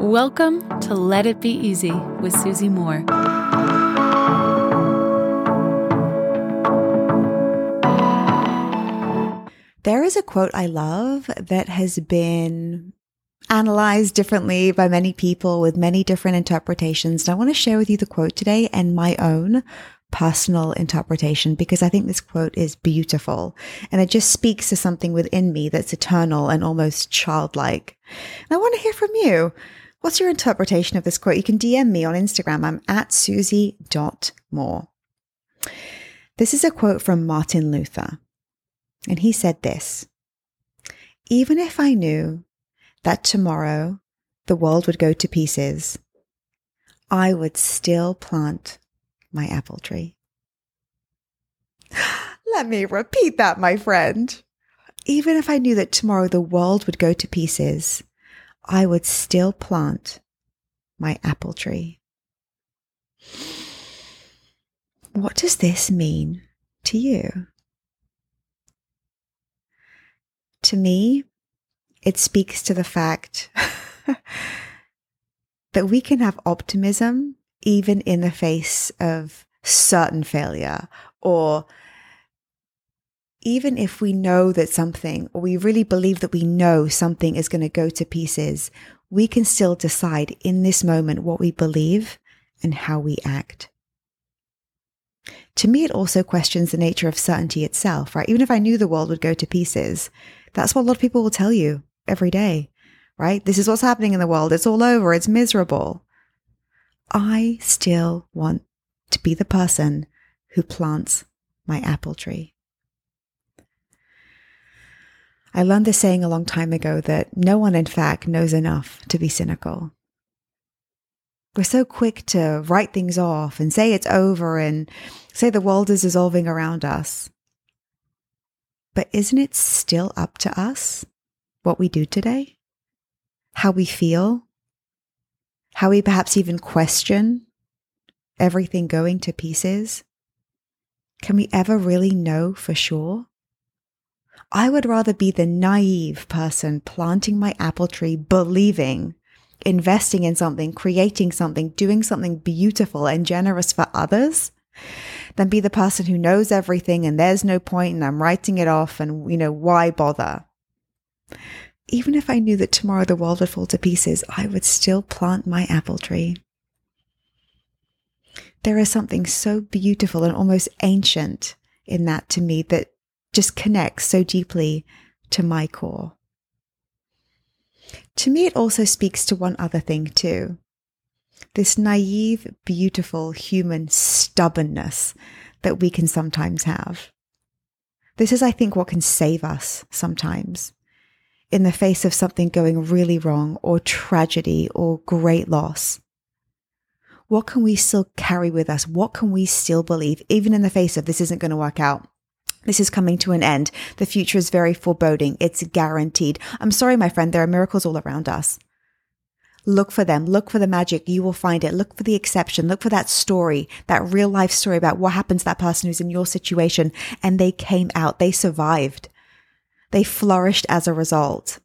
Welcome to Let It Be Easy with Susie Moore. There is a quote I love that has been analyzed differently by many people with many different interpretations. And I want to share with you the quote today and my own personal interpretation because I think this quote is beautiful and it just speaks to something within me that's eternal and almost childlike. And I want to hear from you. What's your interpretation of this quote? You can DM me on Instagram. I'm at susie.moore. This is a quote from Martin Luther. And he said this Even if I knew that tomorrow the world would go to pieces, I would still plant my apple tree. Let me repeat that, my friend. Even if I knew that tomorrow the world would go to pieces, I would still plant my apple tree. What does this mean to you? To me, it speaks to the fact that we can have optimism even in the face of certain failure or even if we know that something or we really believe that we know something is going to go to pieces, we can still decide in this moment what we believe and how we act. To me, it also questions the nature of certainty itself, right? Even if I knew the world would go to pieces, that's what a lot of people will tell you every day, right? This is what's happening in the world. It's all over. It's miserable. I still want to be the person who plants my apple tree. I learned this saying a long time ago that no one, in fact, knows enough to be cynical. We're so quick to write things off and say it's over and say the world is dissolving around us. But isn't it still up to us what we do today? How we feel? How we perhaps even question everything going to pieces? Can we ever really know for sure? I would rather be the naive person planting my apple tree, believing, investing in something, creating something, doing something beautiful and generous for others than be the person who knows everything and there's no point and I'm writing it off and, you know, why bother? Even if I knew that tomorrow the world would fall to pieces, I would still plant my apple tree. There is something so beautiful and almost ancient in that to me that just connects so deeply to my core. To me, it also speaks to one other thing too this naive, beautiful human stubbornness that we can sometimes have. This is, I think, what can save us sometimes in the face of something going really wrong or tragedy or great loss. What can we still carry with us? What can we still believe, even in the face of this isn't going to work out? This is coming to an end. The future is very foreboding. It's guaranteed. I'm sorry, my friend, there are miracles all around us. Look for them. Look for the magic. You will find it. Look for the exception. Look for that story, that real life story about what happens to that person who's in your situation. And they came out. They survived. They flourished as a result.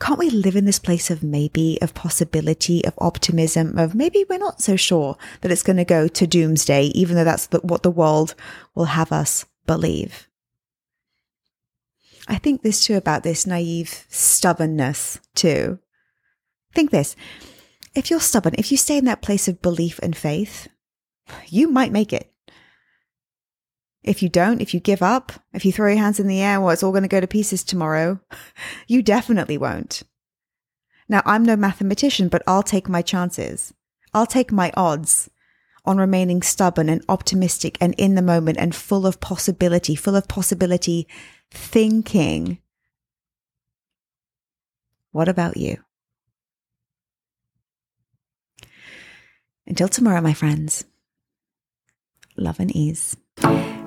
Can't we live in this place of maybe, of possibility, of optimism, of maybe we're not so sure that it's going to go to doomsday, even though that's the, what the world will have us believe? I think this too about this naive stubbornness too. Think this. If you're stubborn, if you stay in that place of belief and faith, you might make it. If you don't, if you give up, if you throw your hands in the air, well, it's all going to go to pieces tomorrow, you definitely won't. Now, I'm no mathematician, but I'll take my chances. I'll take my odds on remaining stubborn and optimistic and in the moment and full of possibility, full of possibility thinking. What about you? Until tomorrow, my friends, love and ease.